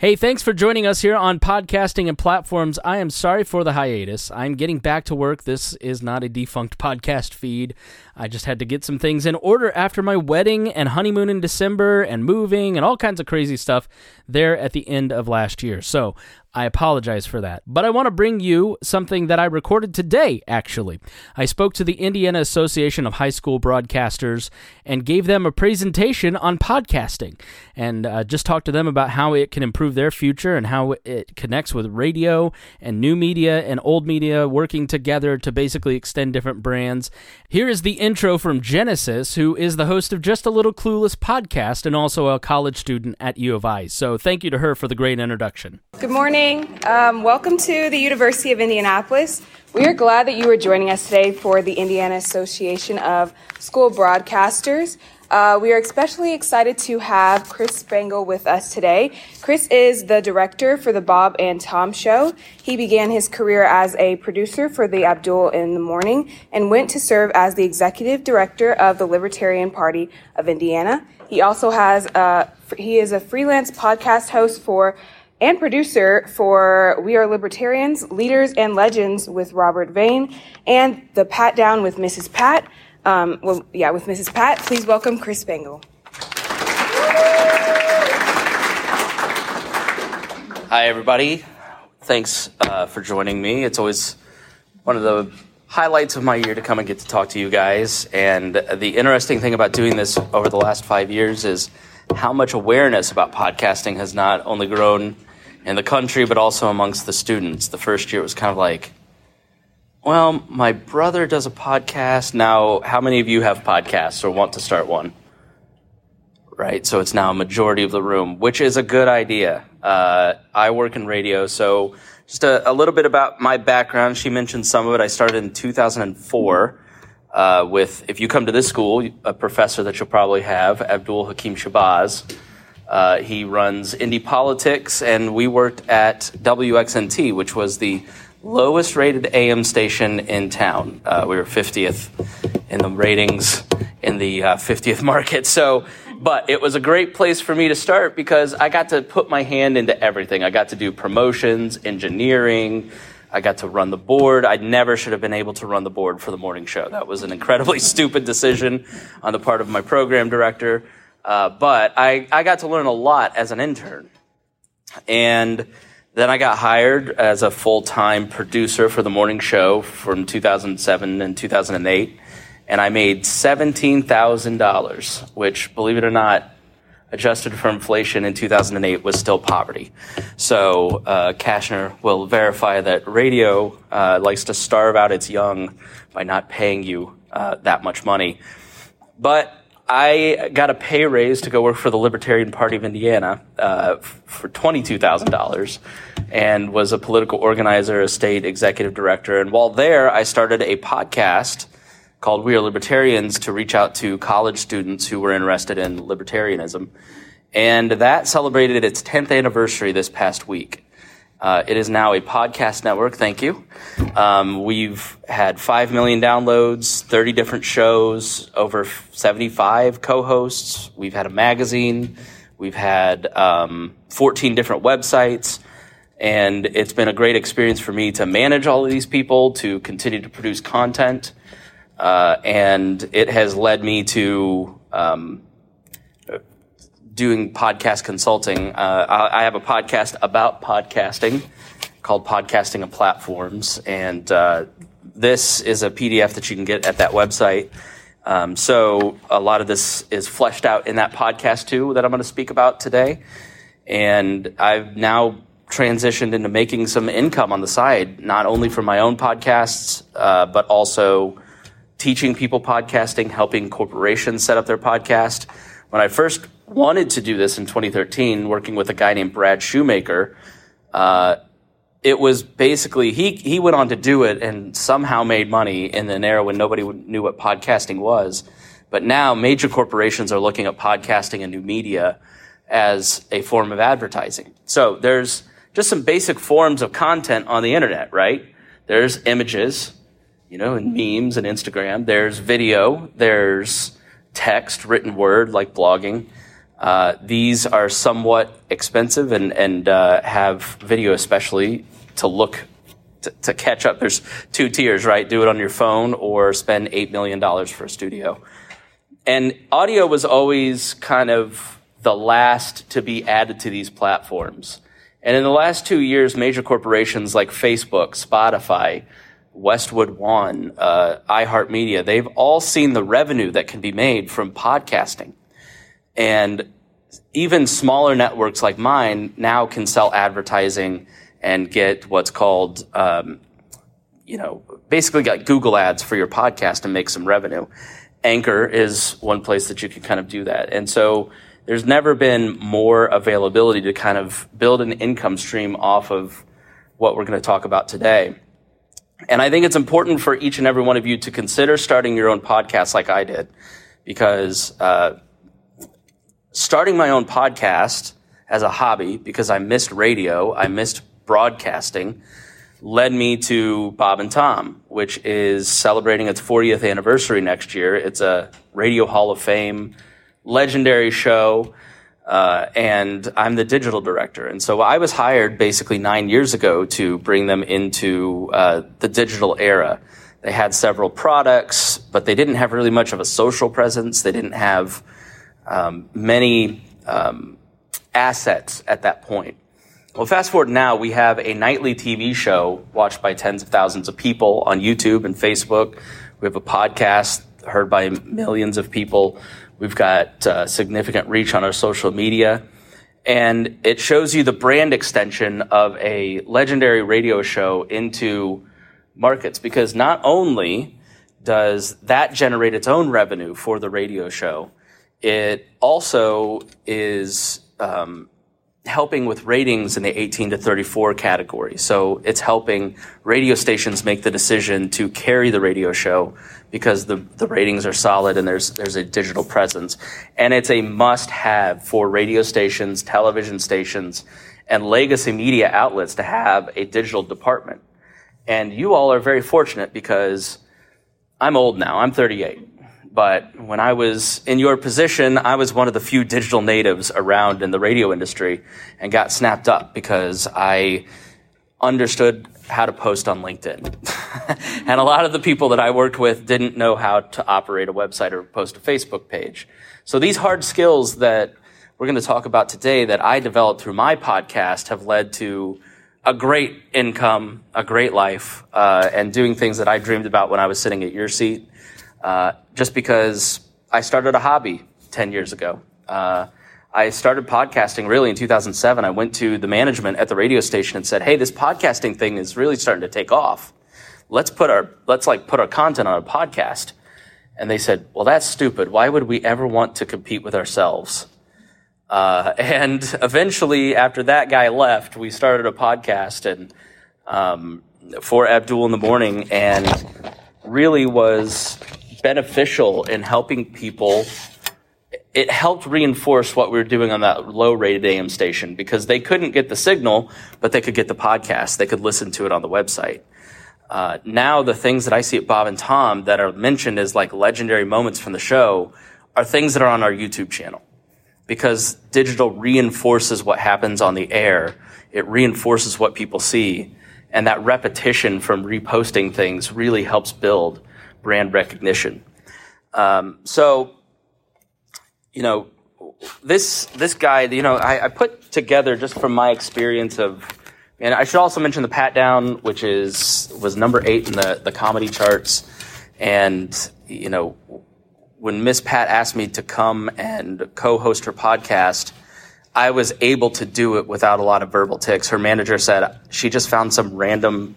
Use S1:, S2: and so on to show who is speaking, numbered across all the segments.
S1: Hey, thanks for joining us here on podcasting and platforms. I am sorry for the hiatus. I'm getting back to work. This is not a defunct podcast feed. I just had to get some things in order after my wedding and honeymoon in December and moving and all kinds of crazy stuff there at the end of last year. So I apologize for that. But I want to bring you something that I recorded today, actually. I spoke to the Indiana Association of High School Broadcasters and gave them a presentation on podcasting and uh, just talked to them about how it can improve their future and how it connects with radio and new media and old media working together to basically extend different brands. Here is the intro from Genesis, who is the host of Just a Little Clueless podcast and also a college student at U of I. So thank you to her for the great introduction.
S2: Good morning. Um, welcome to the University of Indianapolis. We are glad that you are joining us today for the Indiana Association of School Broadcasters. Uh, we are especially excited to have Chris Spangle with us today. Chris is the director for the Bob and Tom Show. He began his career as a producer for the Abdul in the Morning and went to serve as the executive director of the Libertarian Party of Indiana. He also has a, he is a freelance podcast host for and producer for We Are Libertarians, Leaders and Legends with Robert Vane, and The Pat Down with Mrs. Pat. Um, well, yeah, with Mrs. Pat. Please welcome Chris Spangle.
S3: Hi, everybody. Thanks uh, for joining me. It's always one of the highlights of my year to come and get to talk to you guys. And the interesting thing about doing this over the last five years is how much awareness about podcasting has not only grown in the country, but also amongst the students. The first year it was kind of like, well, my brother does a podcast. Now, how many of you have podcasts or want to start one? Right, so it's now a majority of the room, which is a good idea. Uh, I work in radio, so just a, a, little bit about my background. She mentioned some of it. I started in 2004 uh, with, if you come to this school, a professor that you'll probably have, Abdul Hakim Shabazz. Uh, he runs Indy Politics, and we worked at WXNT, which was the lowest rated AM station in town. Uh, we were 50th in the ratings in the uh, 50th market. So, but it was a great place for me to start because I got to put my hand into everything. I got to do promotions, engineering. I got to run the board. I never should have been able to run the board for the morning show. That was an incredibly stupid decision on the part of my program director. Uh, but I, I got to learn a lot as an intern. And then I got hired as a full time producer for the morning show from 2007 and 2008. And I made $17,000, which, believe it or not, adjusted for inflation in 2008 was still poverty. So uh, Kashner will verify that radio uh, likes to starve out its young by not paying you uh, that much money. But I got a pay raise to go work for the Libertarian Party of Indiana uh, for $22,000 and was a political organizer, a state executive director. And while there, I started a podcast called We Are Libertarians to reach out to college students who were interested in libertarianism. And that celebrated its 10th anniversary this past week. Uh, it is now a podcast network. Thank you. Um, we've had 5 million downloads, 30 different shows, over 75 co hosts. We've had a magazine. We've had um, 14 different websites. And it's been a great experience for me to manage all of these people, to continue to produce content. Uh, and it has led me to um, doing podcast consulting. Uh, I have a podcast about podcasting called Podcasting and Platforms, and uh, this is a PDF that you can get at that website. Um, so a lot of this is fleshed out in that podcast too that I'm going to speak about today, and I've now transitioned into making some income on the side, not only from my own podcasts, uh, but also teaching people podcasting, helping corporations set up their podcast. When I first wanted to do this in 2013, working with a guy named Brad Shoemaker. Uh, it was basically he he went on to do it and somehow made money in an era when nobody knew what podcasting was. But now major corporations are looking at podcasting and new media as a form of advertising. So there's just some basic forms of content on the internet, right? There's images, you know, and memes and Instagram. There's video. There's text, written word, like blogging. Uh, these are somewhat expensive and, and uh, have video, especially to look to, to, catch up. There's two tiers, right? Do it on your phone or spend $8 million for a studio. And audio was always kind of the last to be added to these platforms. And in the last two years, major corporations like Facebook, Spotify, Westwood One, uh, iHeartMedia, they've all seen the revenue that can be made from podcasting. And even smaller networks like mine now can sell advertising and get what's called, um, you know, basically got Google ads for your podcast and make some revenue. Anchor is one place that you can kind of do that. And so there's never been more availability to kind of build an income stream off of what we're going to talk about today. And I think it's important for each and every one of you to consider starting your own podcast like I did, because uh, starting my own podcast as a hobby, because I missed radio, I missed broadcasting, led me to Bob and Tom, which is celebrating its 40th anniversary next year. It's a Radio Hall of Fame legendary show. Uh, and I'm the digital director. And so I was hired basically nine years ago to bring them into uh, the digital era. They had several products, but they didn't have really much of a social presence. They didn't have um, many um, assets at that point. Well, fast forward now, we have a nightly TV show watched by tens of thousands of people on YouTube and Facebook. We have a podcast heard by millions of people. We've got uh, significant reach on our social media. And it shows you the brand extension of a legendary radio show into markets because not only does that generate its own revenue for the radio show, it also is um, helping with ratings in the 18 to 34 category. So it's helping radio stations make the decision to carry the radio show because the, the ratings are solid and there's, there's a digital presence. And it's a must have for radio stations, television stations, and legacy media outlets to have a digital department. And you all are very fortunate because I'm old now. I'm 38. But when I was in your position, I was one of the few digital natives around in the radio industry and got snapped up because I understood how to post on LinkedIn. and a lot of the people that I worked with didn't know how to operate a website or post a Facebook page. So these hard skills that we're going to talk about today that I developed through my podcast have led to a great income, a great life, uh, and doing things that I dreamed about when I was sitting at your seat. Uh, just because I started a hobby 10 years ago. Uh, I started podcasting really in 2007. I went to the management at the radio station and said, "Hey, this podcasting thing is really starting to take off. Let's put our let's like put our content on a podcast." And they said, "Well, that's stupid. Why would we ever want to compete with ourselves?" Uh, and eventually, after that guy left, we started a podcast and um, for Abdul in the morning, and really was beneficial in helping people it helped reinforce what we were doing on that low rated AM station because they couldn't get the signal, but they could get the podcast. They could listen to it on the website. Uh, now the things that I see at Bob and Tom that are mentioned as like legendary moments from the show are things that are on our YouTube channel because digital reinforces what happens on the air. It reinforces what people see. And that repetition from reposting things really helps build brand recognition. Um, so you know, this this guy, you know, I, I, put together just from my experience of, and I should also mention the Pat Down, which is was number eight in the the comedy charts, and you know, when Miss Pat asked me to come and co-host her podcast. I was able to do it without a lot of verbal tics. Her manager said she just found some random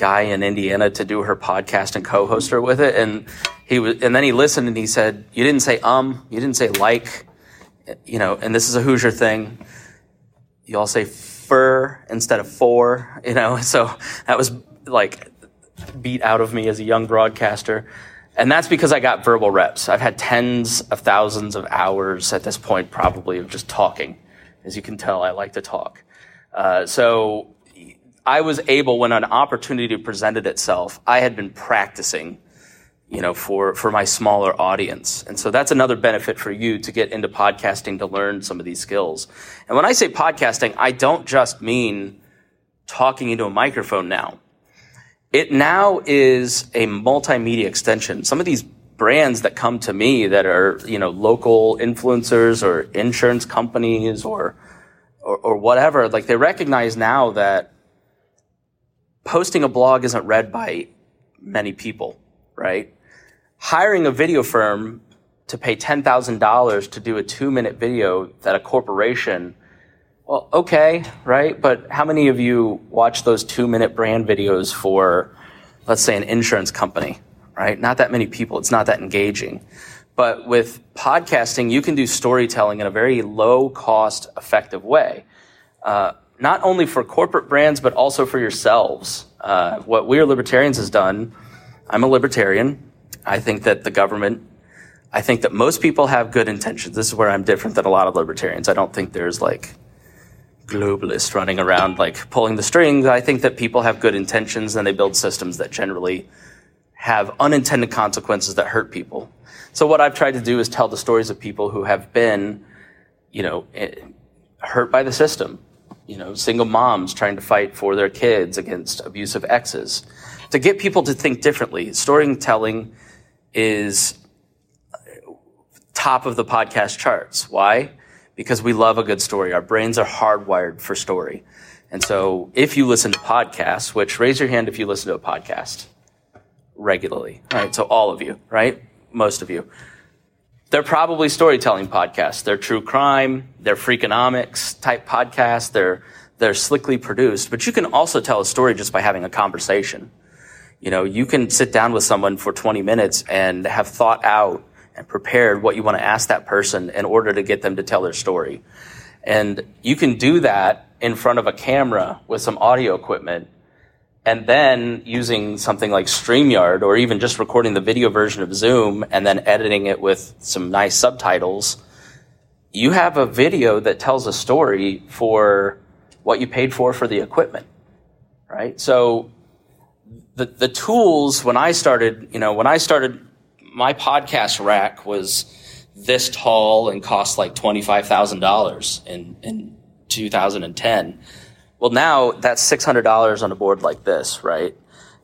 S3: guy in Indiana to do her podcast and co-host her with it. And he was, and then he listened and he said, "You didn't say um, you didn't say like, you know." And this is a Hoosier thing. You all say fur instead of four, you know. So that was like beat out of me as a young broadcaster. And that's because I got verbal reps. I've had tens of thousands of hours at this point, probably, of just talking. As you can tell, I like to talk. Uh, so I was able, when an opportunity presented itself, I had been practicing, you know, for, for my smaller audience. And so that's another benefit for you to get into podcasting to learn some of these skills. And when I say podcasting, I don't just mean talking into a microphone now. It now is a multimedia extension. Some of these brands that come to me that are, you know, local influencers or insurance companies or, or, or whatever, like they recognize now that posting a blog isn't read by many people, right? Hiring a video firm to pay $10,000 to do a two minute video that a corporation, well, okay, right? But how many of you watch those two minute brand videos for, let's say, an insurance company, right? Not that many people. It's not that engaging. But with podcasting, you can do storytelling in a very low cost, effective way. Uh, not only for corporate brands, but also for yourselves. Uh, what We Are Libertarians has done, I'm a libertarian. I think that the government, I think that most people have good intentions. This is where I'm different than a lot of libertarians. I don't think there's like globalists running around like pulling the strings. I think that people have good intentions and they build systems that generally have unintended consequences that hurt people. So what I've tried to do is tell the stories of people who have been, you know, eh, hurt by the system you know, single moms trying to fight for their kids against abusive exes. To get people to think differently, storytelling is top of the podcast charts. Why? Because we love a good story. Our brains are hardwired for story. And so if you listen to podcasts, which raise your hand if you listen to a podcast regularly, right? So all of you, right? Most of you. They're probably storytelling podcasts. They're true crime. They're freakonomics type podcasts. They're, they're slickly produced, but you can also tell a story just by having a conversation. You know, you can sit down with someone for 20 minutes and have thought out and prepared what you want to ask that person in order to get them to tell their story. And you can do that in front of a camera with some audio equipment and then using something like StreamYard or even just recording the video version of Zoom and then editing it with some nice subtitles, you have a video that tells a story for what you paid for for the equipment, right? So the, the tools, when I started, you know, when I started, my podcast rack was this tall and cost like $25,000 in, in 2010 well, now that's $600 on a board like this, right?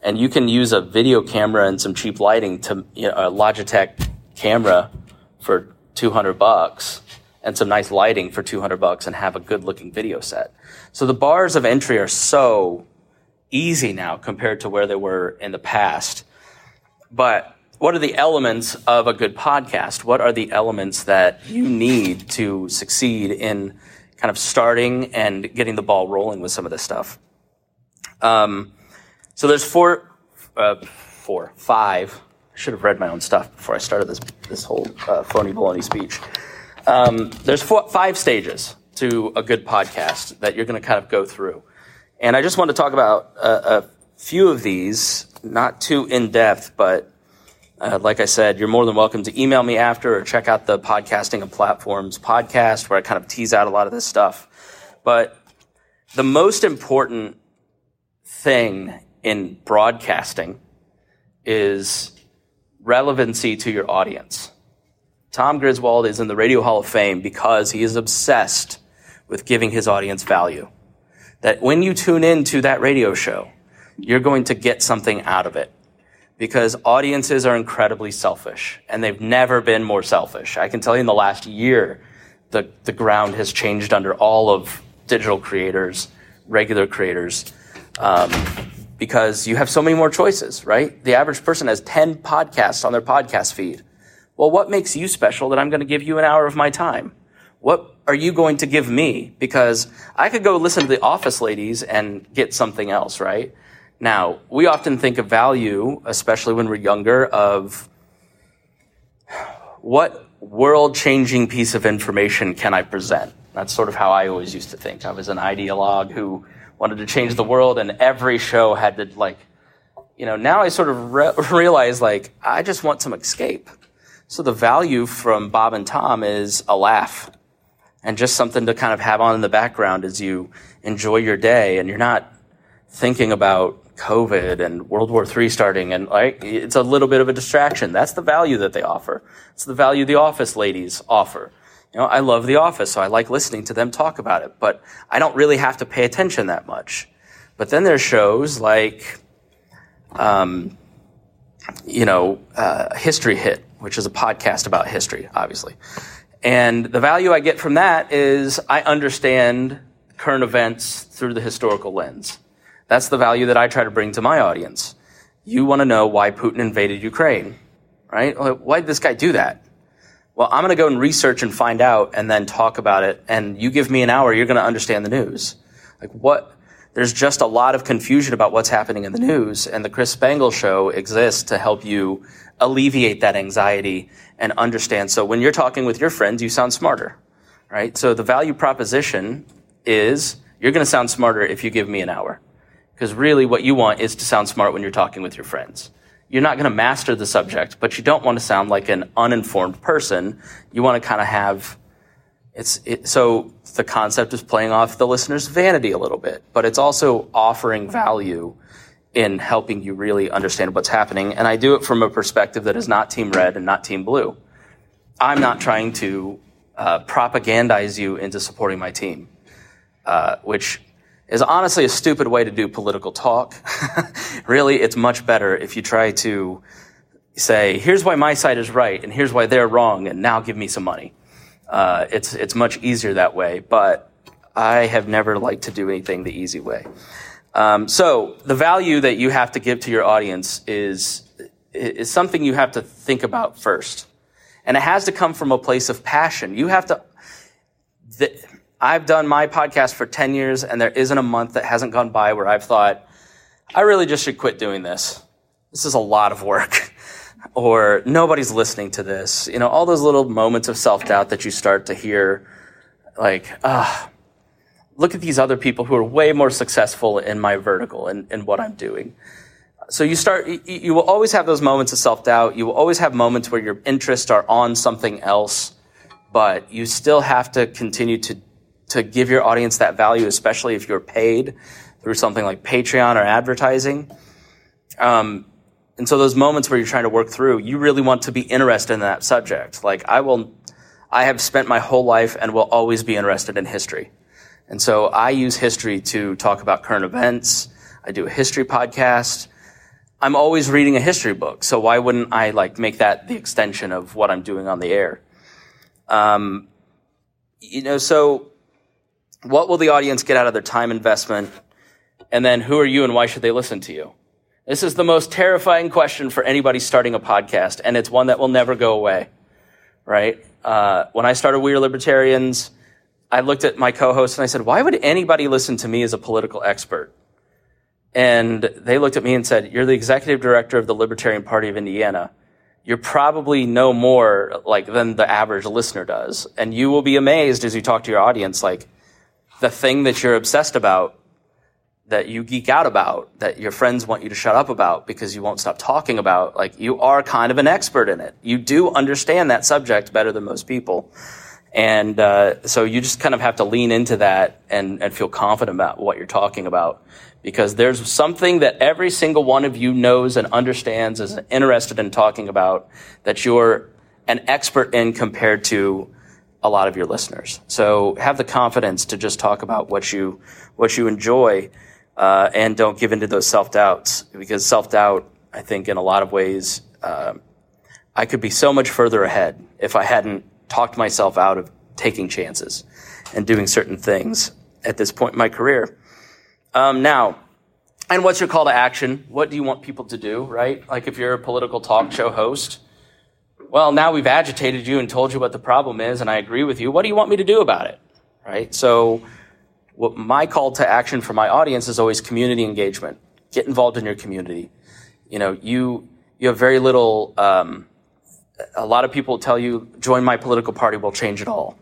S3: And you can use a video camera and some cheap lighting to, you know, a Logitech camera for 200 bucks and some nice lighting for 200 bucks and have a good looking video set. So the bars of entry are so easy now compared to where they were in the past. But what are the elements of a good podcast? What are the elements that you need to succeed in kind of starting and getting the ball rolling with some of this stuff. Um, so there's four, uh, four, five. I should have read my own stuff before I started this this whole uh, phony baloney speech. Um, there's four, five stages to a good podcast that you're going to kind of go through, and I just want to talk about a, a few of these, not too in depth, but uh, like I said, you're more than welcome to email me after or check out the podcasting and platforms podcast where I kind of tease out a lot of this stuff. But the most important thing in broadcasting is relevancy to your audience. Tom Griswold is in the Radio Hall of Fame because he is obsessed with giving his audience value. That when you tune in to that radio show, you're going to get something out of it because audiences are incredibly selfish and they've never been more selfish. I can tell you in the last year, the, the ground has changed under all of digital creators, regular creators, um, because you have so many more choices, right? The average person has 10 podcasts on their podcast feed. Well, what makes you special that I'm going to give you an hour of my time? What are you going to give me? Because I could go listen to the office ladies and get something else, right? Now, we often think of value, especially when we're younger, of what world changing piece of information can I present? That's sort of how I always used to think. I was an ideologue who wanted to change the world, and every show had to, like, you know, now I sort of re- realize, like, I just want some escape. So the value from Bob and Tom is a laugh and just something to kind of have on in the background as you enjoy your day and you're not thinking about COVID and World War III starting, and like it's a little bit of a distraction. That's the value that they offer. It's the value the office ladies offer. You know, I love The Office, so I like listening to them talk about it, but I don't really have to pay attention that much. But then there's shows like, um, you know, uh, History Hit, which is a podcast about history, obviously. And the value I get from that is I understand current events through the historical lens. That's the value that I try to bring to my audience. You want to know why Putin invaded Ukraine, right? Why did this guy do that? Well, I'm going to go and research and find out and then talk about it. And you give me an hour, you're going to understand the news. Like what? There's just a lot of confusion about what's happening in the news. And the Chris Spangle show exists to help you alleviate that anxiety and understand. So when you're talking with your friends, you sound smarter, right? So the value proposition is you're going to sound smarter if you give me an hour. Because really what you want is to sound smart when you're talking with your friends. You're not going to master the subject, but you don't want to sound like an uninformed person. You want to kind of have, it's, it, so the concept is playing off the listener's vanity a little bit, but it's also offering value in helping you really understand what's happening. And I do it from a perspective that is not team red and not team blue. I'm not trying to uh, propagandize you into supporting my team, uh, which is honestly a stupid way to do political talk. really, it's much better if you try to say, here's why my side is right and here's why they're wrong and now give me some money. Uh, it's, it's much easier that way, but I have never liked to do anything the easy way. Um, so the value that you have to give to your audience is, is something you have to think about first. And it has to come from a place of passion. You have to, the, I've done my podcast for 10 years and there isn't a month that hasn't gone by where I've thought, I really just should quit doing this. This is a lot of work. or nobody's listening to this. You know, all those little moments of self doubt that you start to hear, like, ah, look at these other people who are way more successful in my vertical and in what I'm doing. So you start, you, you will always have those moments of self doubt. You will always have moments where your interests are on something else, but you still have to continue to to give your audience that value, especially if you're paid through something like Patreon or advertising. Um, and so those moments where you're trying to work through, you really want to be interested in that subject. Like I will, I have spent my whole life and will always be interested in history. And so I use history to talk about current events. I do a history podcast. I'm always reading a history book. So why wouldn't I like make that the extension of what I'm doing on the air? Um, you know, so what will the audience get out of their time investment? And then who are you and why should they listen to you? This is the most terrifying question for anybody starting a podcast, and it's one that will never go away, right? Uh, when I started We Are Libertarians, I looked at my co-host and I said, why would anybody listen to me as a political expert? And they looked at me and said, you're the executive director of the Libertarian Party of Indiana. You're probably no more like than the average listener does. And you will be amazed as you talk to your audience, like, the thing that you're obsessed about, that you geek out about, that your friends want you to shut up about because you won't stop talking about, like you are kind of an expert in it. You do understand that subject better than most people. And uh, so you just kind of have to lean into that and, and feel confident about what you're talking about because there's something that every single one of you knows and understands, is interested in talking about that you're an expert in compared to a lot of your listeners. So have the confidence to just talk about what you what you enjoy, uh, and don't give into those self doubts because self doubt, I think, in a lot of ways, uh, I could be so much further ahead if I hadn't talked myself out of taking chances and doing certain things at this point in my career. Um, now, and what's your call to action? What do you want people to do? Right? Like if you're a political talk show host well, now we've agitated you and told you what the problem is, and I agree with you. What do you want me to do about it? Right? So, what my call to action for my audience is always community engagement. Get involved in your community. You know, you you have very little. Um, a lot of people tell you, join my political party, will change it all.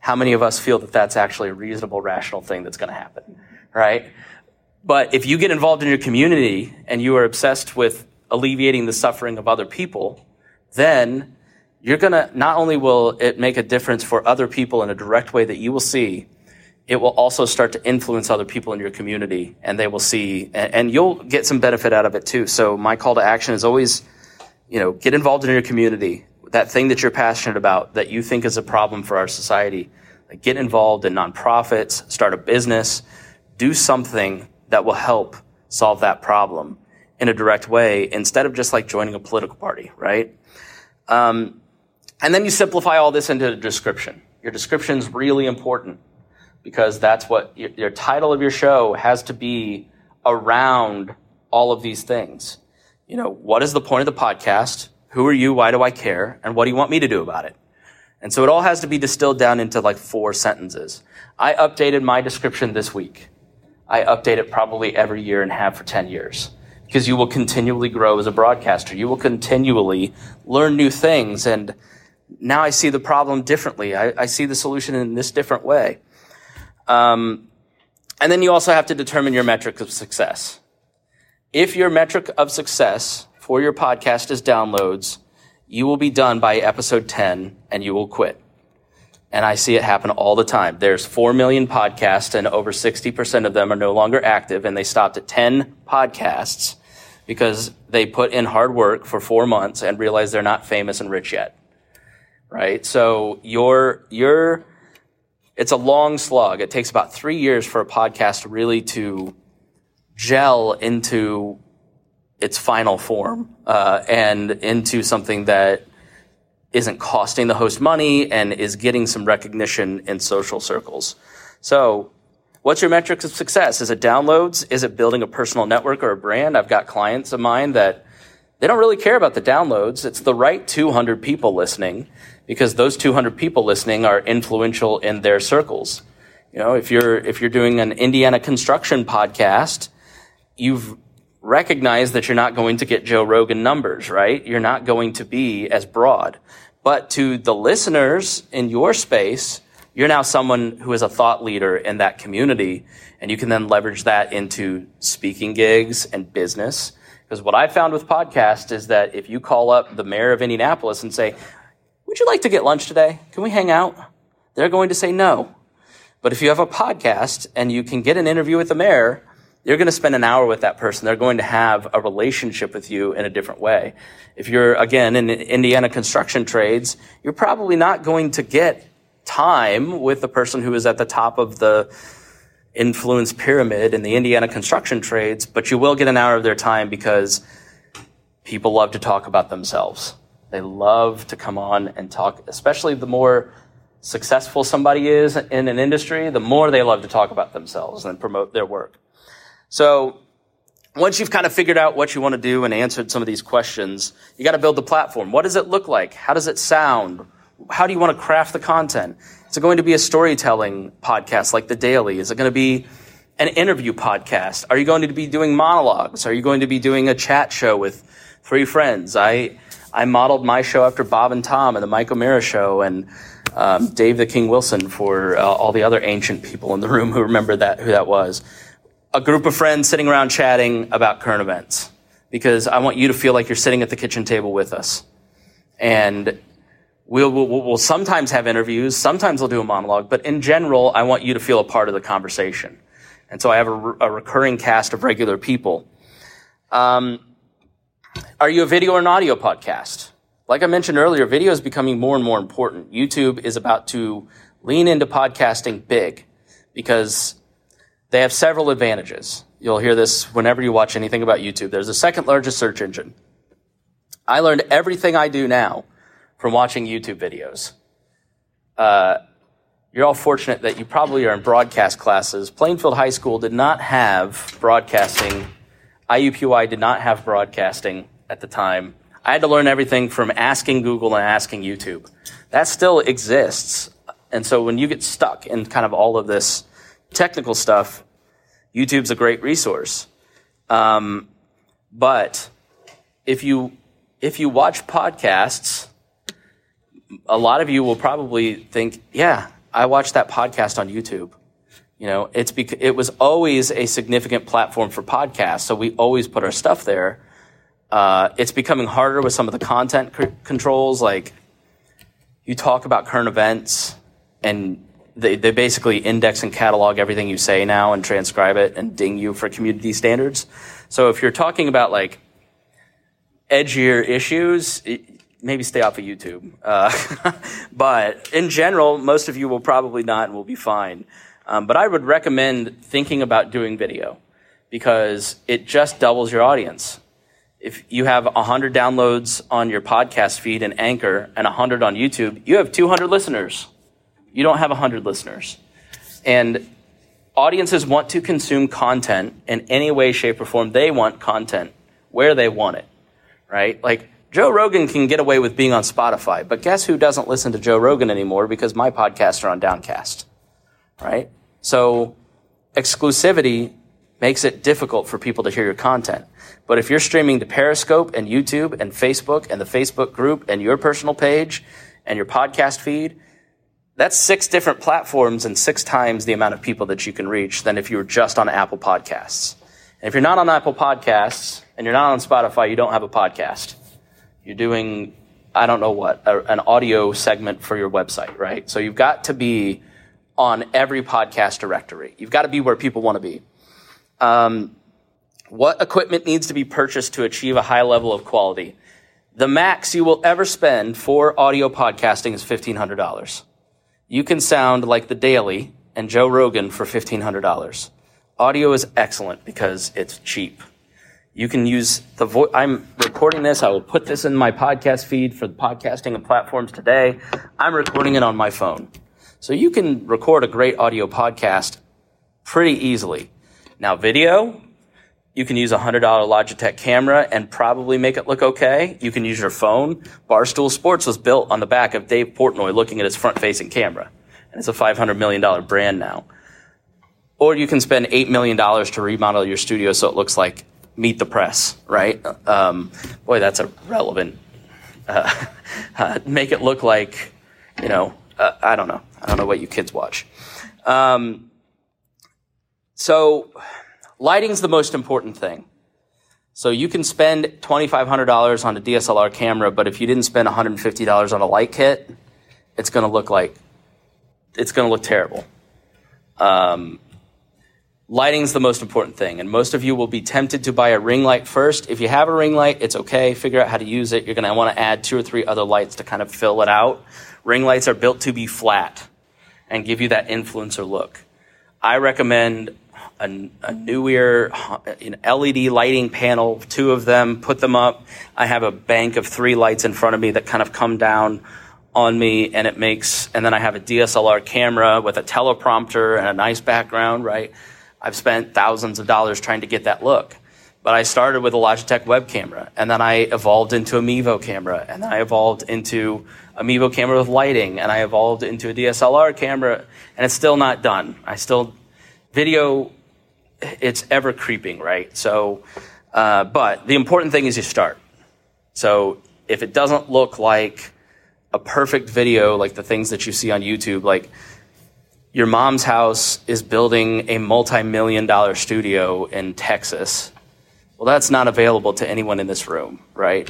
S3: How many of us feel that that's actually a reasonable, rational thing that's going to happen? Right? But if you get involved in your community and you are obsessed with alleviating the suffering of other people, then you're going to not only will it make a difference for other people in a direct way that you will see, it will also start to influence other people in your community and they will see, and, and you'll get some benefit out of it too. So my call to action is always, you know, get involved in your community. That thing that you're passionate about, that you think is a problem for our society, like get involved in nonprofits, start a business, do something that will help solve that problem in a direct way instead of just like joining a political party, right? Um, and then you simplify all this into a description. Your description is really important because that's what your, your, title of your show has to be around all of these things. You know, what is the point of the podcast? Who are you? Why do I care? And what do you want me to do about it? And so it all has to be distilled down into like four sentences. I updated my description this week. I update it probably every year and have for 10 years because you will continually grow as a broadcaster. You will continually learn new things. And now I see the problem differently. I, I see the solution in this different way. Um, and then you also have to determine your metric of success. If your metric of success for your podcast is downloads, you will be done by episode 10 and you will quit. And I see it happen all the time. There's 4 million podcasts and over 60% of them are no longer active and they stopped at 10 podcasts because they put in hard work for four months and realize they're not famous and rich yet. Right? So your, your, it's a long slug. It takes about three years for a podcast really to gel into its final form, uh, and into something that isn't costing the host money and is getting some recognition in social circles. So, what's your metrics of success? Is it downloads? Is it building a personal network or a brand? I've got clients of mine that they don't really care about the downloads. It's the right 200 people listening because those 200 people listening are influential in their circles. You know, if you're, if you're doing an Indiana construction podcast, you've recognized that you're not going to get Joe Rogan numbers, right? You're not going to be as broad. But to the listeners in your space, you're now someone who is a thought leader in that community. And you can then leverage that into speaking gigs and business. Because what I found with podcasts is that if you call up the mayor of Indianapolis and say, would you like to get lunch today? Can we hang out? They're going to say no. But if you have a podcast and you can get an interview with the mayor, you're going to spend an hour with that person. They're going to have a relationship with you in a different way. If you're, again, in Indiana construction trades, you're probably not going to get time with the person who is at the top of the influence pyramid in the Indiana construction trades, but you will get an hour of their time because people love to talk about themselves. They love to come on and talk, especially the more successful somebody is in an industry, the more they love to talk about themselves and promote their work. So once you've kind of figured out what you want to do and answered some of these questions, you got to build the platform. What does it look like? How does it sound? How do you want to craft the content? Is it going to be a storytelling podcast like The Daily? Is it going to be an interview podcast? Are you going to be doing monologues? Are you going to be doing a chat show with three friends? I, I modeled my show after Bob and Tom and the Mike O'Meara show and um, Dave the King Wilson for uh, all the other ancient people in the room who remember that, who that was a group of friends sitting around chatting about current events because I want you to feel like you're sitting at the kitchen table with us. And we'll, we'll, we'll sometimes have interviews, sometimes we'll do a monologue, but in general, I want you to feel a part of the conversation. And so I have a, a recurring cast of regular people. Um, are you a video or an audio podcast? Like I mentioned earlier, video is becoming more and more important. YouTube is about to lean into podcasting big because they have several advantages. You'll hear this whenever you watch anything about YouTube. There's the second largest search engine. I learned everything I do now from watching YouTube videos. Uh, you're all fortunate that you probably are in broadcast classes. Plainfield High School did not have broadcasting. IUPUI did not have broadcasting at the time. I had to learn everything from asking Google and asking YouTube. That still exists. And so when you get stuck in kind of all of this technical stuff, YouTube's a great resource. Um, but if you if you watch podcasts, a lot of you will probably think, "Yeah, I watched that podcast on YouTube." You know, it's bec- it was always a significant platform for podcasts, so we always put our stuff there. Uh, it's becoming harder with some of the content c- controls, like you talk about current events and they, they basically index and catalog everything you say now and transcribe it and ding you for community standards. So if you're talking about like edgier issues, maybe stay off of YouTube. Uh, but in general, most of you will probably not and will be fine. Um, but I would recommend thinking about doing video because it just doubles your audience. If you have 100 downloads on your podcast feed and Anchor and 100 on YouTube, you have 200 listeners. You don't have 100 listeners. And audiences want to consume content in any way, shape, or form. They want content where they want it, right? Like, Joe Rogan can get away with being on Spotify, but guess who doesn't listen to Joe Rogan anymore because my podcasts are on Downcast, right? So exclusivity makes it difficult for people to hear your content. But if you're streaming to Periscope and YouTube and Facebook and the Facebook group and your personal page and your podcast feed, that's six different platforms and six times the amount of people that you can reach than if you were just on Apple Podcasts. And if you're not on Apple Podcasts and you're not on Spotify, you don't have a podcast. You're doing, I don't know what, a, an audio segment for your website, right? So you've got to be on every podcast directory. You've got to be where people want to be. Um, what equipment needs to be purchased to achieve a high level of quality? The max you will ever spend for audio podcasting is $1,500. You can sound like The Daily and Joe Rogan for $1,500. Audio is excellent because it's cheap. You can use the voice. I'm recording this. I will put this in my podcast feed for the podcasting and platforms today. I'm recording it on my phone. So you can record a great audio podcast pretty easily. Now, video, you can use a $100 Logitech camera and probably make it look okay. You can use your phone. Barstool Sports was built on the back of Dave Portnoy looking at his front facing camera. And it's a $500 million brand now. Or you can spend $8 million to remodel your studio so it looks like Meet the Press, right? Um, boy, that's a relevant. Uh, uh, make it look like, you know, uh, I don't know. I don't know what you kids watch. Um, so, lighting's the most important thing. So you can spend $2,500 on a DSLR camera, but if you didn't spend $150 on a light kit, it's going to look like, it's going to look terrible. Um, lighting's the most important thing, and most of you will be tempted to buy a ring light first. If you have a ring light, it's okay. Figure out how to use it. You're going to want to add two or three other lights to kind of fill it out. Ring lights are built to be flat and give you that influencer look. I recommend a, a newer an LED lighting panel, two of them, put them up. I have a bank of three lights in front of me that kind of come down on me and it makes, and then I have a DSLR camera with a teleprompter and a nice background, right? I've spent thousands of dollars trying to get that look. But I started with a Logitech web camera and then I evolved into a Mevo camera and then I evolved into a Mevo camera with lighting, and I evolved into a DSLR camera, and it's still not done. I still video, it's ever creeping, right? So, uh, but the important thing is you start. So if it doesn't look like a perfect video, like the things that you see on YouTube, like your mom's house is building a multi-million dollar studio in Texas. Well, that's not available to anyone in this room, right?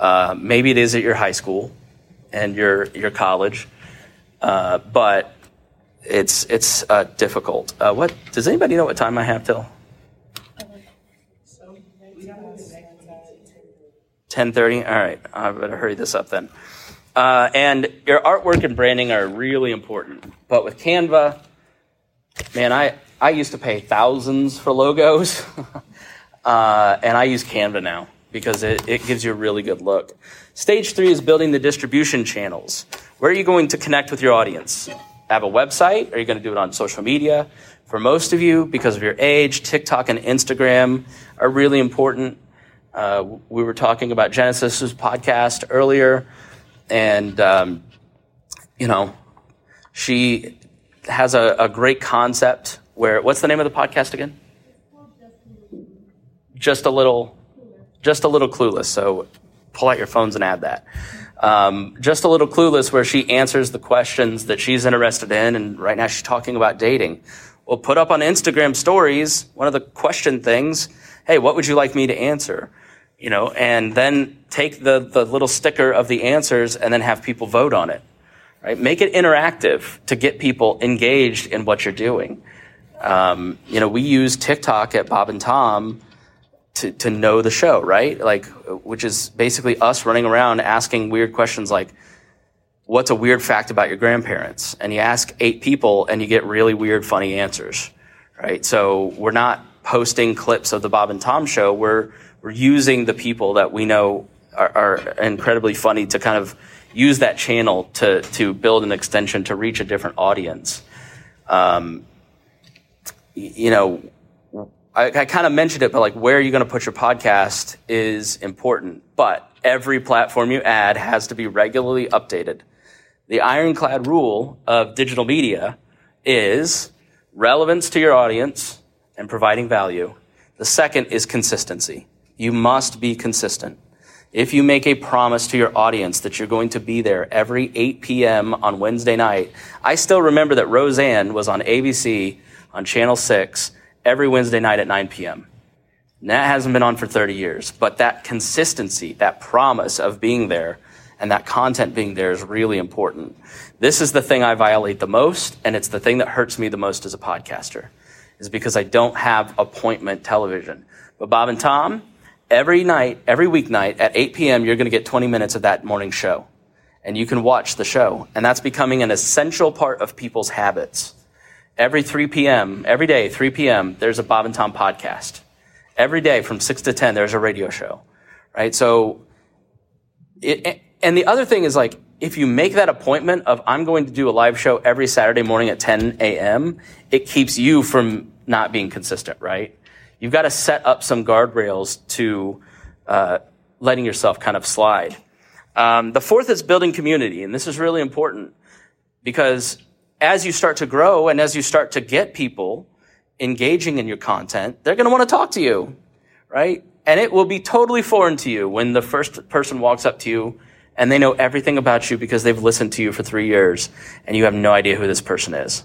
S3: Uh, maybe it is at your high school and your your college, uh, but it's it's uh, difficult. Uh, what does anybody know what time I have till? Ten thirty. All right, I better hurry this up then. Uh, and your artwork and branding are really important. But with Canva, man, I I used to pay thousands for logos, uh, and I use Canva now because it, it gives you a really good look. Stage three is building the distribution channels. Where are you going to connect with your audience? Have a website? Are you going to do it on social media? For most of you, because of your age, TikTok and Instagram are really important. Uh, we were talking about Genesis's podcast earlier, and um, you know, she has a, a great concept where. What's the name of the podcast again? Just a little just a little clueless. So pull out your phones and add that. Um, just a little clueless where she answers the questions that she's interested in. And right now she's talking about dating. Well, put up on Instagram stories one of the question things. Hey, what would you like me to answer? You know, and then take the, the little sticker of the answers and then have people vote on it. right? Make it interactive to get people engaged in what you're doing. Um, you know, we use TikTok at Bob and Tom to, to know the show, right? Like, which is basically us running around asking weird questions like, what's a weird fact about your grandparents? And you ask eight people and you get really weird, funny answers, right? So we're not posting clips of the Bob and Tom show. We're, we're using the people that we know are, are incredibly funny to kind of use that channel to, to build an extension to reach a different audience. Um, you know, I, I kind of mentioned it, but like where are you going to put your podcast is important. But every platform you add has to be regularly updated. The ironclad rule of digital media is relevance to your audience and providing value. The second is consistency. You must be consistent. If you make a promise to your audience that you're going to be there every 8 p.m. on Wednesday night, I still remember that Roseanne was on ABC on Channel 6 every Wednesday night at 9 p.m. And that hasn't been on for 30 years, but that consistency, that promise of being there and that content being there is really important. This is the thing I violate the most, and it's the thing that hurts me the most as a podcaster, is because I don't have appointment television. But Bob and Tom, every night, every weeknight at 8 p.m., you're going to get 20 minutes of that morning show. And you can watch the show. And that's becoming an essential part of people's habits. Every 3 p.m., every day, 3 p.m., there's a Bob and Tom podcast. Every day from 6 to 10, there's a radio show, right? So, it, and the other thing is like, if you make that appointment of I'm going to do a live show every Saturday morning at 10 a.m., it keeps you from not being consistent, right? You've got to set up some guardrails to uh, letting yourself kind of slide. Um, the fourth is building community, and this is really important because as you start to grow and as you start to get people engaging in your content, they're going to want to talk to you, right? And it will be totally foreign to you when the first person walks up to you and they know everything about you because they've listened to you for three years and you have no idea who this person is.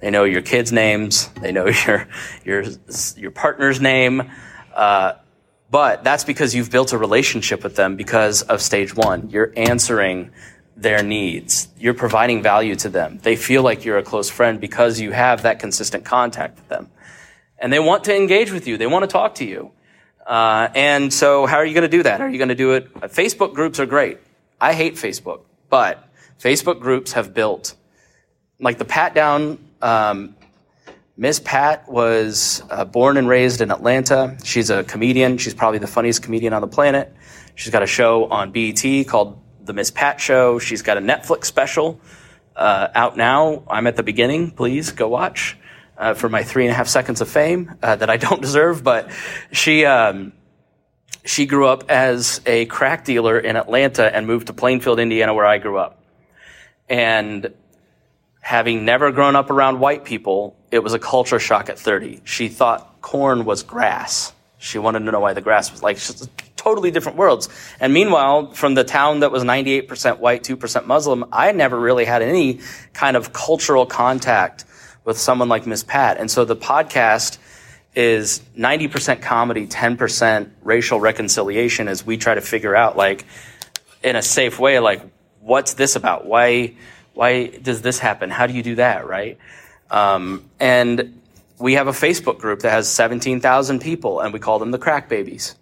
S3: They know your kids' names. They know your, your, your partner's name. Uh, but that's because you've built a relationship with them because of stage one. You're answering their needs. You're providing value to them. They feel like you're a close friend because you have that consistent contact with them. And they want to engage with you. They want to talk to you. Uh, and so how are you going to do that? Are you going to do it? Facebook groups are great. I hate Facebook, but Facebook groups have built like the pat down. Um, Miss Pat was uh, born and raised in Atlanta. She's a comedian. She's probably the funniest comedian on the planet. She's got a show on BET called the Miss Pat Show. She's got a Netflix special uh, out now. I'm at the beginning. Please go watch uh, for my three and a half seconds of fame uh, that I don't deserve. But she um, she grew up as a crack dealer in Atlanta and moved to Plainfield, Indiana, where I grew up. And having never grown up around white people, it was a culture shock at 30. She thought corn was grass. She wanted to know why the grass was like totally different worlds. And meanwhile, from the town that was 98% white, 2% Muslim, I never really had any kind of cultural contact with someone like Miss Pat. And so the podcast is 90% comedy, 10% racial reconciliation as we try to figure out, like, in a safe way, like, what's this about? Why, why does this happen? How do you do that, right? Um, and we have a Facebook group that has 17,000 people, and we call them the crack babies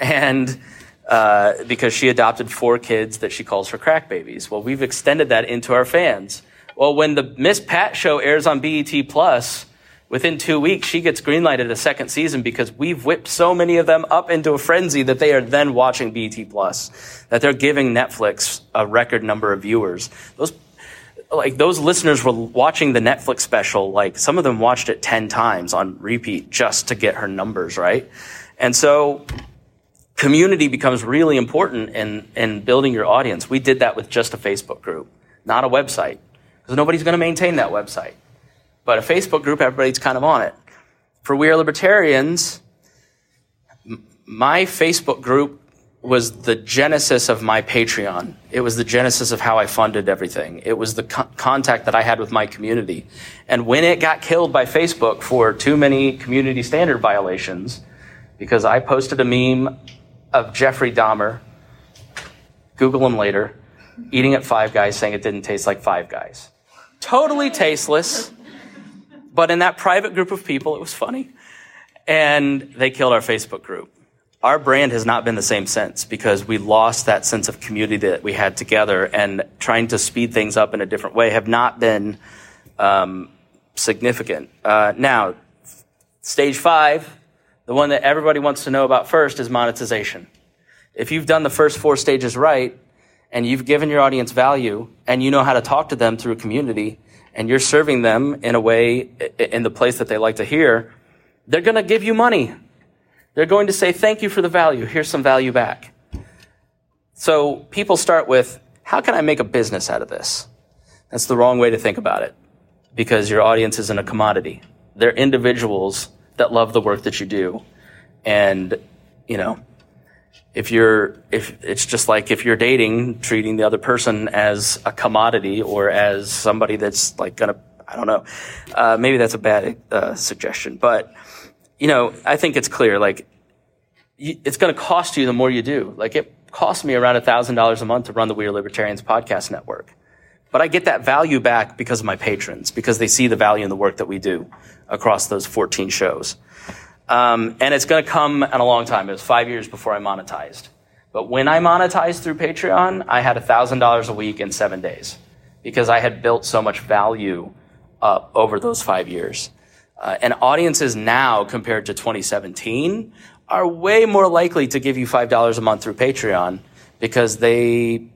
S3: and uh, because she adopted four kids that she calls her crack babies. Well, we've extended that into our fans. Well, when the Miss Pat show airs on BET Plus, within two weeks, she gets greenlighted a second season because we've whipped so many of them up into a frenzy that they are then watching BET Plus, that they're giving Netflix a record number of viewers. Those like those listeners were watching the Netflix special, like some of them watched it 10 times on repeat just to get her numbers, right? And so community becomes really important in, in building your audience. We did that with just a Facebook group, not a website, because nobody's going to maintain that website. But a Facebook group, everybody's kind of on it. For We Are Libertarians, my Facebook group was the genesis of my Patreon. It was the genesis of how I funded everything. It was the co- contact that I had with my community. And when it got killed by Facebook for too many community standard violations, because I posted a meme of Jeffrey Dahmer. Google him later. eating at Five Guys saying it didn't taste like Five Guys. Totally tasteless. But in that private group of people, it was funny. And they killed our Facebook group. Our brand has not been the same since because we lost that sense of community that we had together and trying to speed things up in a different way have not been um, significant. Uh, now, stage five, the one that everybody wants to know about first is monetization. If you've done the first four stages right and you've given your audience value and you know how to talk to them through a community and you're serving them in a way in the place that they like to hear, they're going to give you money. They're going to say, thank you for the value. Here's some value back. So people start with, how can I make a business out of this? That's the wrong way to think about it because your audience isn't a commodity. They're individuals that love the work that you do. And, you know, if you're, if it's just like if you're dating, treating the other person as a commodity or as somebody that's like gonna, I don't know, uh, maybe that's a bad uh, suggestion, but you know, I think it's clear. Like, it's going to cost you the more you do. Like, it costs me around thousand dollars a month to run the We Are Libertarians podcast network, but I get that value back because of my patrons, because they see the value in the work that we do across those 14 shows. Um, and it's going to come in a long time. It was five years before I monetized. But when I monetized through Patreon, I had $1,000 a week in seven days because I had built so much value up over those five years. Uh, and audiences now compared to 2017 are way more likely to give you $5 a month through Patreon because they,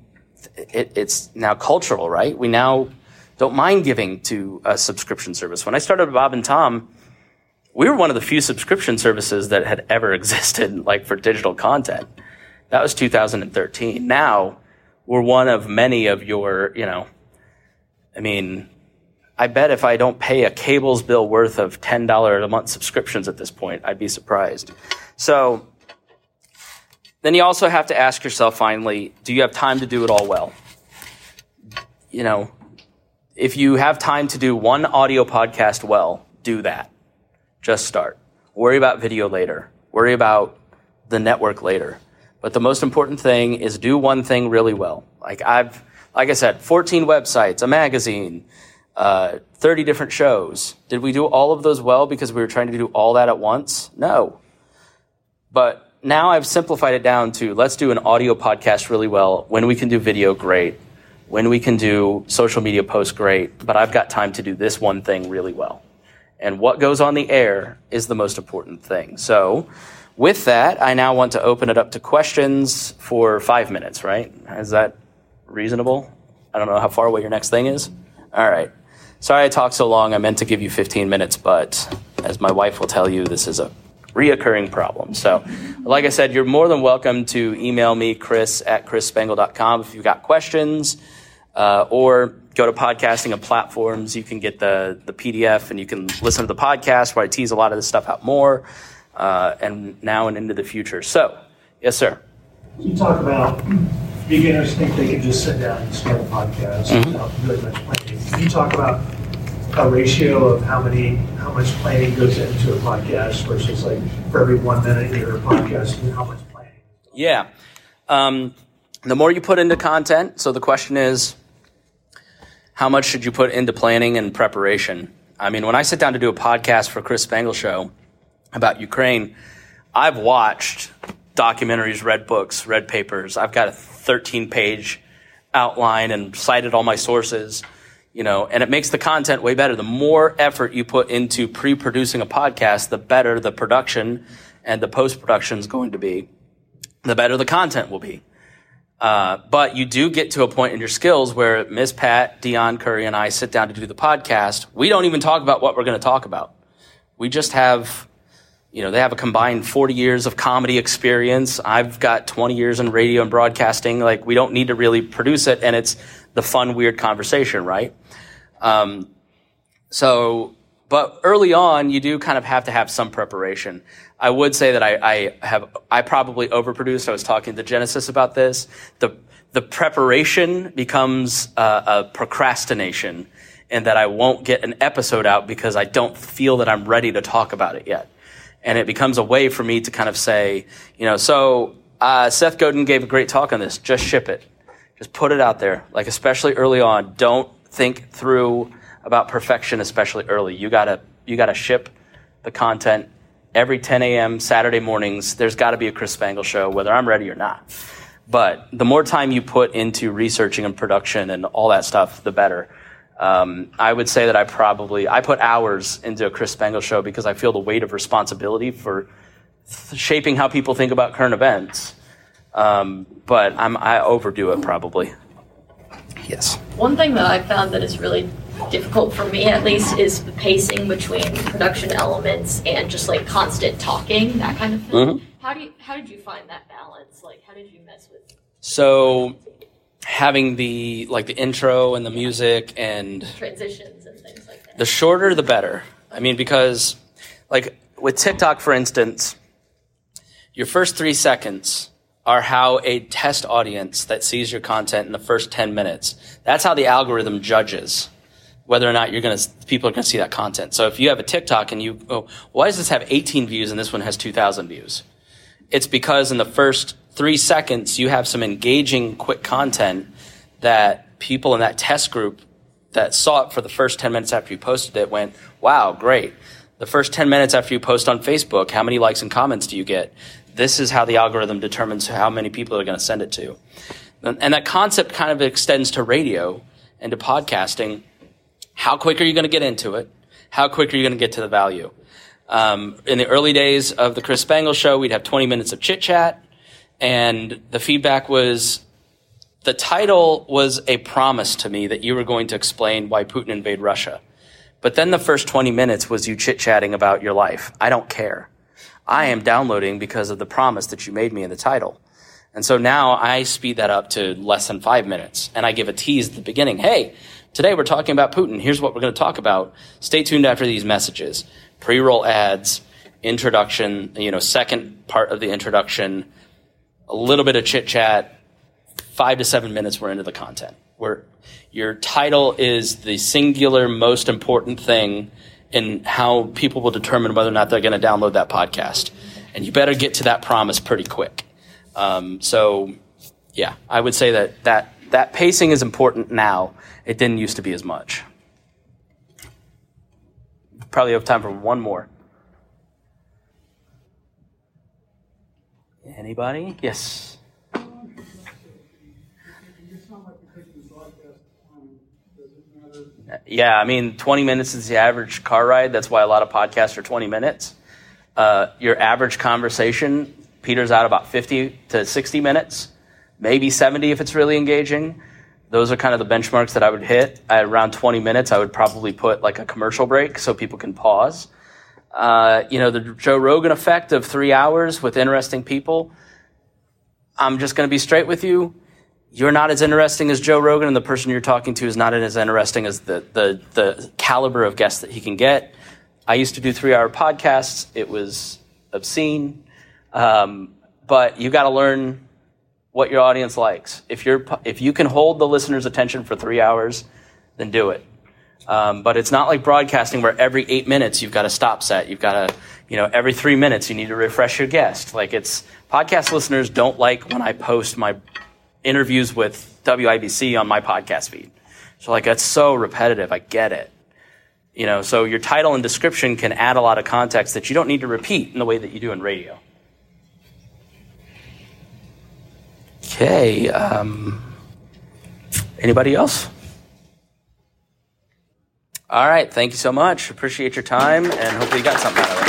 S3: it, it's now cultural, right? We now don't mind giving to a subscription service. When I started Bob and Tom, we were one of the few subscription services that had ever existed, like for digital content. That was 2013. Now we're one of many of your, you know, I mean, I bet if I don't pay a cables bill worth of $10 a month subscriptions at this point, I'd be surprised. So then you also have to ask yourself finally, do you have time to do it all well? You know, if you have time to do one audio podcast well, do that. Just start. Worry about video later. Worry about the network later. But the most important thing is do one thing really well. Like I've, like I said, 14 websites, a magazine, uh, 30 different shows. Did we do all of those well because we were trying to do all that at once? No. But now I've simplified it down to let's do an audio podcast really well. When we can do video, great. When we can do social media posts, great. But I've got time to do this one thing really well. And what goes on the air is the most important thing. So, with that, I now want to open it up to questions for five minutes, right? Is that reasonable? I don't know how far away your next thing is. All right. Sorry I talked so long. I meant to give you 15 minutes, but as my wife will tell you, this is a reoccurring problem. So, like I said, you're more than welcome to email me, Chris at chrisspangle.com, if you've got questions, uh, or go to podcasting and platforms. You can get the, the PDF and you can listen to the podcast where I tease a lot of this stuff out more, uh, and now and into the future. So, yes, sir.
S4: You talk about beginners think they can just sit down and start a podcast mm-hmm. without really much planning. Can you talk about a ratio of how many, how much planning goes into a podcast versus like for every one minute you're a podcast, how much planning?
S3: Yeah. Um, the more you put into content, so the question is, how much should you put into planning and preparation? I mean, when I sit down to do a podcast for Chris Spangle Show about Ukraine, I've watched documentaries, read books, read papers. I've got a 13 page outline and cited all my sources you know, and it makes the content way better. The more effort you put into pre-producing a podcast, the better the production and the post-production is going to be. The better the content will be. Uh, but you do get to a point in your skills where Miss Pat, Dion Curry, and I sit down to do the podcast. We don't even talk about what we're going to talk about. We just have, you know, they have a combined 40 years of comedy experience. I've got 20 years in radio and broadcasting. Like, we don't need to really produce it. And it's the fun, weird conversation, right? Um, so, but early on, you do kind of have to have some preparation. I would say that I, I have, I probably overproduced. I was talking to Genesis about this. The, the preparation becomes uh, a procrastination and that I won't get an episode out because I don't feel that I'm ready to talk about it yet. And it becomes a way for me to kind of say, you know, so uh, Seth Godin gave a great talk on this. Just ship it Just put it out there. Like especially early on, don't think through about perfection, especially early. You gotta you gotta ship the content every 10 a.m. Saturday mornings. There's got to be a Chris Spangle show, whether I'm ready or not. But the more time you put into researching and production and all that stuff, the better. Um, I would say that I probably I put hours into a Chris Spangle show because I feel the weight of responsibility for th- shaping how people think about current events. Um, but I'm, I overdo it probably. Yes.
S5: One thing that I found that is really difficult for me, at least, is the pacing between production elements and just like constant talking, that kind of thing.
S3: Mm-hmm.
S5: How do you, how did you find that balance? Like, how did you mess with?
S3: So having the like the intro and the music and
S5: transitions and things like that.
S3: the shorter the better. I mean, because like with TikTok, for instance, your first three seconds are how a test audience that sees your content in the first 10 minutes, that's how the algorithm judges whether or not you're going to, people are going to see that content. So if you have a TikTok and you, oh, why does this have 18 views and this one has 2,000 views? It's because in the first three seconds, you have some engaging, quick content that people in that test group that saw it for the first 10 minutes after you posted it went, wow, great. The first 10 minutes after you post on Facebook, how many likes and comments do you get? This is how the algorithm determines how many people are going to send it to. And that concept kind of extends to radio and to podcasting. How quick are you going to get into it? How quick are you going to get to the value? Um, in the early days of the Chris Spangle show, we'd have 20 minutes of chit chat, and the feedback was the title was a promise to me that you were going to explain why Putin invaded Russia. But then the first 20 minutes was you chit chatting about your life. I don't care. I am downloading because of the promise that you made me in the title. And so now I speed that up to less than five minutes and I give a tease at the beginning. Hey, today we're talking about Putin. Here's what we're going to talk about. Stay tuned after these messages. Pre-roll ads, introduction, you know, second part of the introduction, a little bit of chit chat, five to seven minutes we're into the content. Where your title is the singular most important thing in how people will determine whether or not they're going to download that podcast. And you better get to that promise pretty quick. Um, so, yeah, I would say that, that that pacing is important now. It didn't used to be as much. Probably have time for one more. Anybody? Yes. Yeah, I mean, 20 minutes is the average car ride. That's why a lot of podcasts are 20 minutes. Uh, your average conversation peters out about 50 to 60 minutes, maybe 70 if it's really engaging. Those are kind of the benchmarks that I would hit. At around 20 minutes, I would probably put like a commercial break so people can pause. Uh, you know, the Joe Rogan effect of three hours with interesting people. I'm just going to be straight with you you're not as interesting as Joe Rogan, and the person you're talking to is not as interesting as the, the, the caliber of guests that he can get. I used to do three hour podcasts. It was obscene. Um, but you got to learn what your audience likes. If you're, if you can hold the listener's attention for three hours, then do it. Um, but it's not like broadcasting where every eight minutes you've got a stop set. You've got to, you know, every three minutes you need to refresh your guest. Like it's podcast listeners don't like when I post my interviews with WIBC on my podcast feed. So like that's so repetitive. I get it. You know, so your title and description can add a lot of context that you don't need to repeat in the way that you do in radio. Okay. Um, anybody else? All right. Thank you so much. Appreciate your time and hopefully you got something out of it.